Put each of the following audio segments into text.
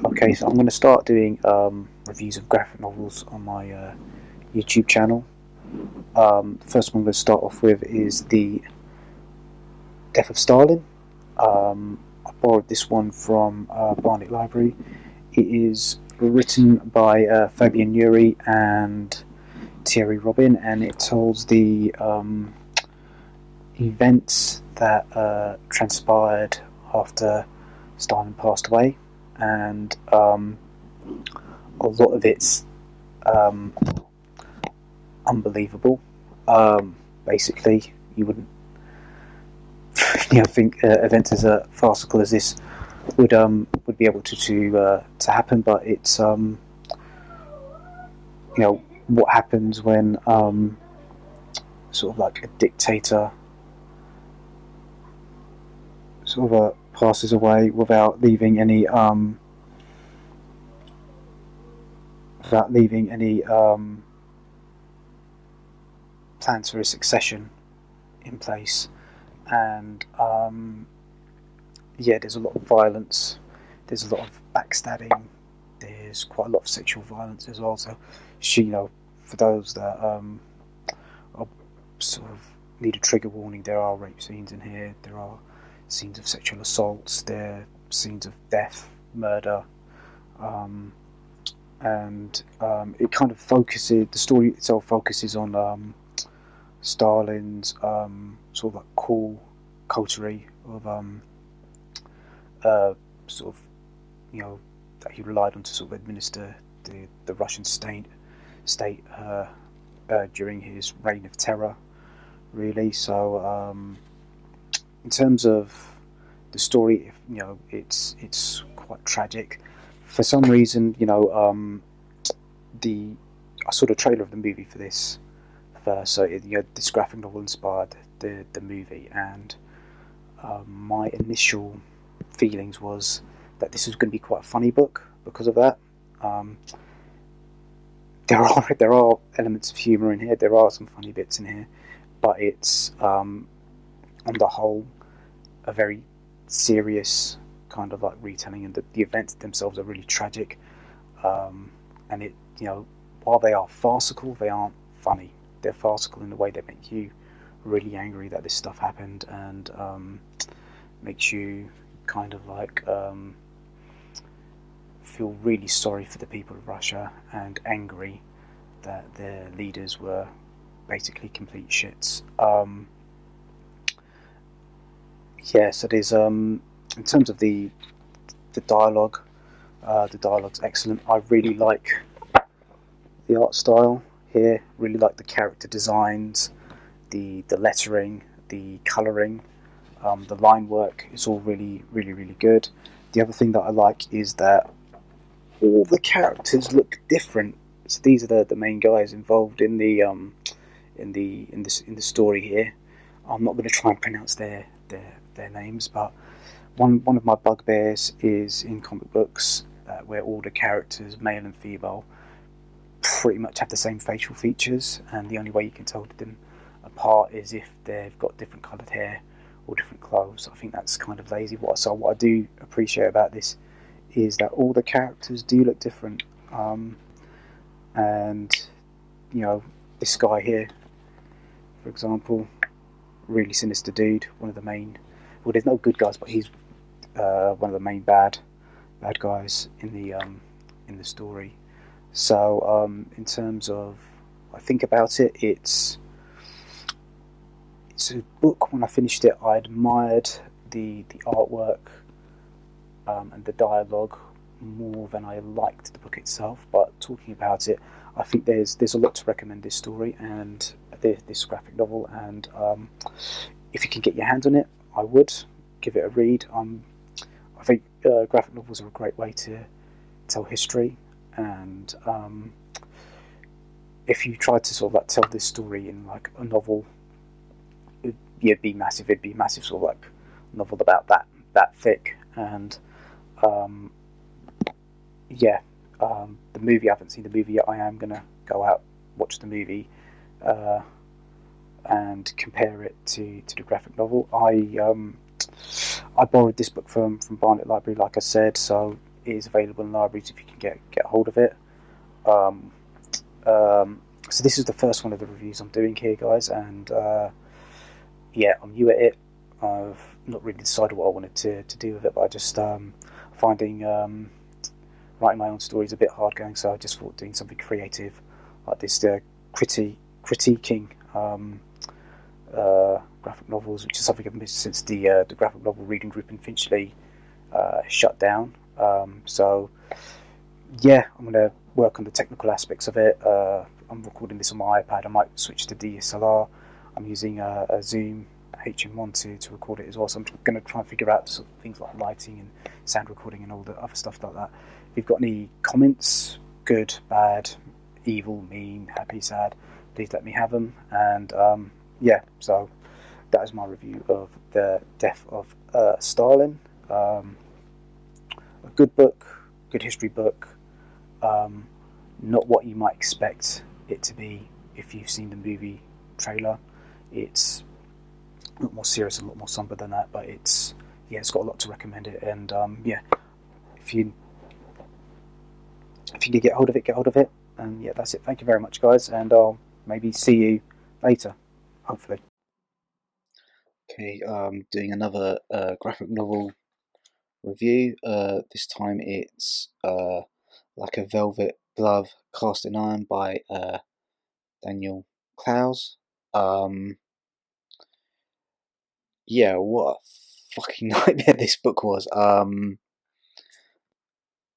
Okay, so I'm going to start doing um, reviews of graphic novels on my uh, YouTube channel. Um, the first one I'm going to start off with is the Death of Stalin. Um, I borrowed this one from uh, Barnet Library. It is written by uh, Fabien Nury and Thierry Robin, and it tells the um, events that uh, transpired after Stalin passed away, and um, a lot of it's um, unbelievable. Um, basically, you wouldn't you know, think uh, events as uh, farcical as this would um, would be able to to, uh, to happen, but it's um, you know what happens when um, sort of like a dictator sort of uh, passes away without leaving any um, without leaving any um, plans for a succession in place, and um, yeah, there's a lot of violence. There's a lot of backstabbing. There's quite a lot of sexual violence as well. So, you know, for those that um, are sort of need a trigger warning, there are rape scenes in here. There are scenes of sexual assaults. There are scenes of death, murder, um, and um, it kind of focuses. The story itself focuses on um, Stalin's um, sort of like cool coterie of um, uh, sort of you know that he relied on to sort of administer the, the Russian state state uh, uh, during his reign of terror, really. So um, in terms of the story, you know, it's it's quite tragic. For some reason, you know, um, the I saw the trailer of the movie for this first, so it, you know, this graphic novel inspired the the movie, and um, my initial feelings was that this was going to be quite a funny book because of that. Um, there are there are elements of humour in here. There are some funny bits in here, but it's um, on the whole a very serious kind of like retelling, and the, the events themselves are really tragic. Um, and it, you know, while they are farcical, they aren't funny. They're farcical in the way they make you really angry that this stuff happened, and um, makes you kind of like um, feel really sorry for the people of Russia and angry that their leaders were basically complete shits. Um, yeah, so there's um, in terms of the the dialogue, uh, the dialogue's excellent. I really like the art style here. Really like the character designs, the the lettering, the colouring, um, the line work. It's all really, really, really good. The other thing that I like is that all the characters look different. So these are the, the main guys involved in the um, in the in this in the story here. I'm not going to try and pronounce their their their names, but one one of my bugbears is in comic books uh, where all the characters, male and female, pretty much have the same facial features, and the only way you can tell them apart is if they've got different coloured hair or different clothes. I think that's kind of lazy. What so what I do appreciate about this is that all the characters do look different, um, and you know this guy here, for example, really sinister dude, one of the main. Well, there's no good guys, but he's uh, one of the main bad bad guys in the um, in the story. So um, in terms of I think about it, it's it's a book. When I finished it, I admired the the artwork um, and the dialogue more than I liked the book itself. But talking about it, I think there's there's a lot to recommend this story and this, this graphic novel. And um, if you can get your hands on it, I would give it a read. Um, I think uh, graphic novels are a great way to tell history, and um, if you try to sort of like tell this story in like a novel, it'd, it'd be massive. It'd be massive sort of like novel about that that thick, and um, yeah, um, the movie I haven't seen the movie yet. I am gonna go out watch the movie. Uh, and compare it to, to the graphic novel. I um, I borrowed this book from, from Barnet Library, like I said, so it is available in libraries if you can get get hold of it. Um, um, so this is the first one of the reviews I'm doing here, guys, and uh, yeah, I'm new at it. I've not really decided what I wanted to, to do with it, but I just um, finding um, writing my own stories a bit hard going, so I just thought doing something creative like this, uh, criti- critiquing um, uh, graphic novels, which is something I've missed since the uh, the graphic novel reading group in Finchley uh, shut down. Um, so yeah, I'm going to work on the technical aspects of it. Uh, I'm recording this on my iPad. I might switch to DSLR. I'm using a, a Zoom HM1 to, to record it as well. So I'm going to try and figure out sort of things like lighting and sound recording and all the other stuff like that. If you've got any comments, good, bad, evil, mean, happy, sad, please let me have them. And um, yeah, so that is my review of the death of uh, Stalin. Um, a good book, good history book. Um, not what you might expect it to be if you've seen the movie trailer. It's a lot more serious a lot more somber than that, but it's yeah, it's got a lot to recommend it. And um, yeah, if you if you did get hold of it, get hold of it. And yeah, that's it. Thank you very much, guys, and I'll maybe see you later, hopefully. Okay, um, doing another uh, graphic novel review. Uh, this time it's uh, like a velvet glove cast in iron by uh, Daniel Clowes. Um, yeah, what a fucking nightmare this book was. Um,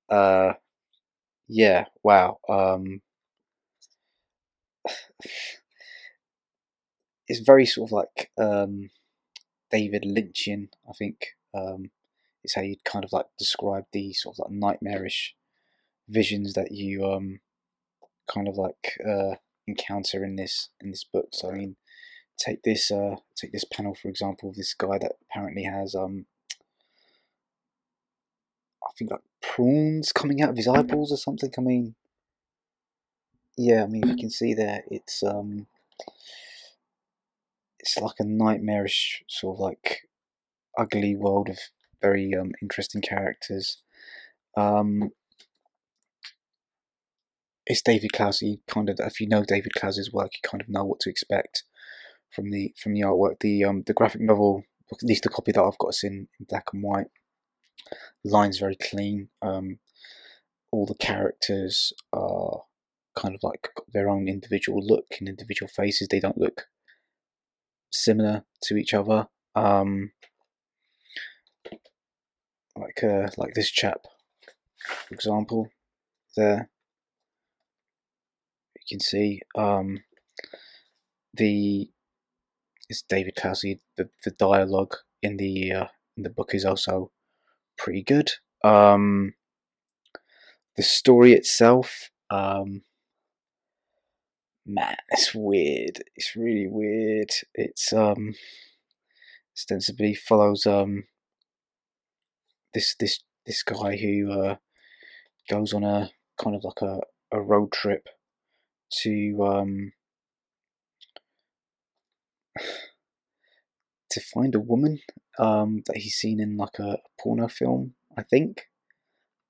uh, yeah, wow. Um, it's very sort of like um, David Lynchian, I think, um, is how you'd kind of like describe the sort of like nightmarish visions that you um, kind of like uh, encounter in this in this book. So I mean, take this uh, take this panel for example this guy that apparently has um, I think like prawns coming out of his eyeballs or something. I mean, yeah, I mean you can see there, it's um, it's like a nightmarish sort of like ugly world of very um, interesting characters. Um, it's David Clowes. You kind of, if you know David Clowes' work, you kind of know what to expect from the from the artwork. The um the graphic novel, at least the copy that I've got, is in, in black and white. Lines very clean. Um, all the characters are kind of like their own individual look and individual faces. They don't look similar to each other. Um, like uh, like this chap, for example, there. You can see um, the it's David Kelsey. The the dialogue in the uh, in the book is also pretty good. Um, the story itself, um, man, it's weird. It's really weird. It's um, ostensibly follows um, this this this guy who uh, goes on a kind of like a, a road trip to um, to find a woman um, that he's seen in like a porno film, I think.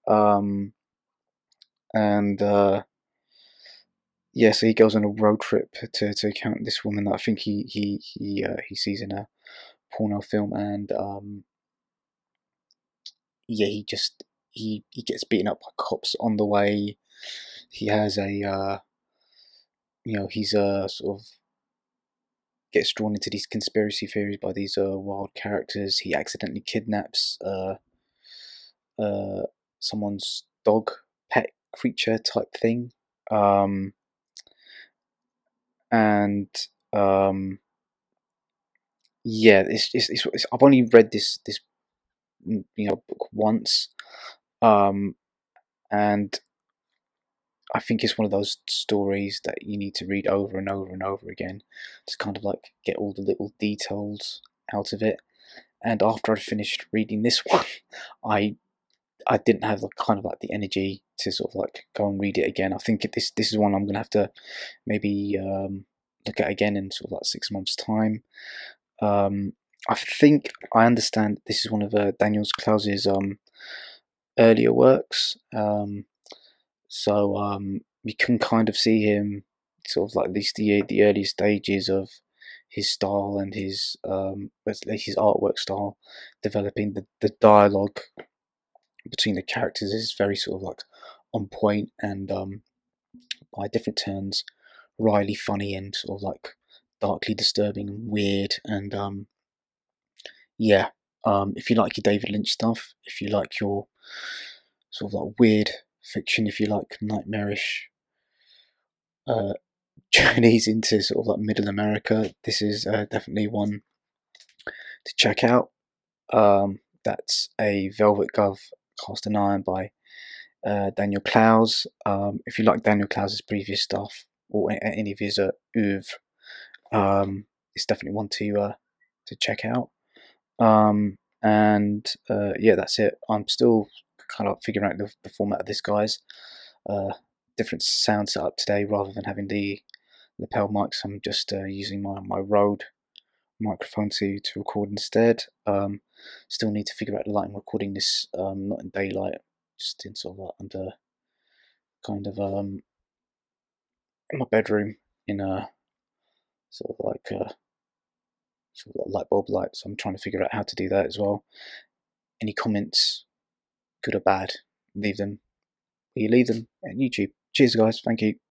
Um, and uh, yeah, so he goes on a road trip to to count this woman that I think he he he uh, he sees in a porno film, and um, yeah, he just he he gets beaten up by cops on the way. He has a uh, you know he's a sort of gets drawn into these conspiracy theories by these uh, wild characters. He accidentally kidnaps uh, uh, someone's dog, pet creature type thing, um, and um, yeah, it's, it's, it's, it's, I've only read this this you know book once, um, and I think it's one of those stories that you need to read over and over and over again to kind of like get all the little details out of it. And after I finished reading this one, I I didn't have the kind of like the energy to sort of like go and read it again. I think this this is one I'm gonna have to maybe um, look at again in sort of like six months' time. Um, I think I understand this is one of uh, Daniel Clowes's um, earlier works. Um, so um, you can kind of see him sort of like at least the the early stages of his style and his um, his artwork style, developing the, the dialogue between the characters is very sort of like on point and um, by different turns, wryly funny and sort of like darkly disturbing and weird and um, yeah. Um, if you like your David Lynch stuff, if you like your sort of like weird fiction, if you like nightmarish uh, journeys into sort of like middle America, this is uh, definitely one to check out. Um, that's a Velvet Glove Cast in Iron by uh, Daniel Clowes. Um, if you like Daniel Clowes' previous stuff or any of his uh, oeuvre, um, it's definitely one to uh, to check out. Um, and uh, yeah, that's it. I'm still kind of figuring out the, the format of this, guys. Uh, different sound setup today rather than having the lapel mics. I'm just uh, using my, my Rode microphone to, to record instead. Um, still need to figure out the lighting. Recording this um, not in daylight, just in sort of like under kind of um, in my bedroom in a sort of like a sort of like light bulb light. So I'm trying to figure out how to do that as well. Any comments, good or bad, leave them. You leave them on YouTube. Cheers, guys. Thank you.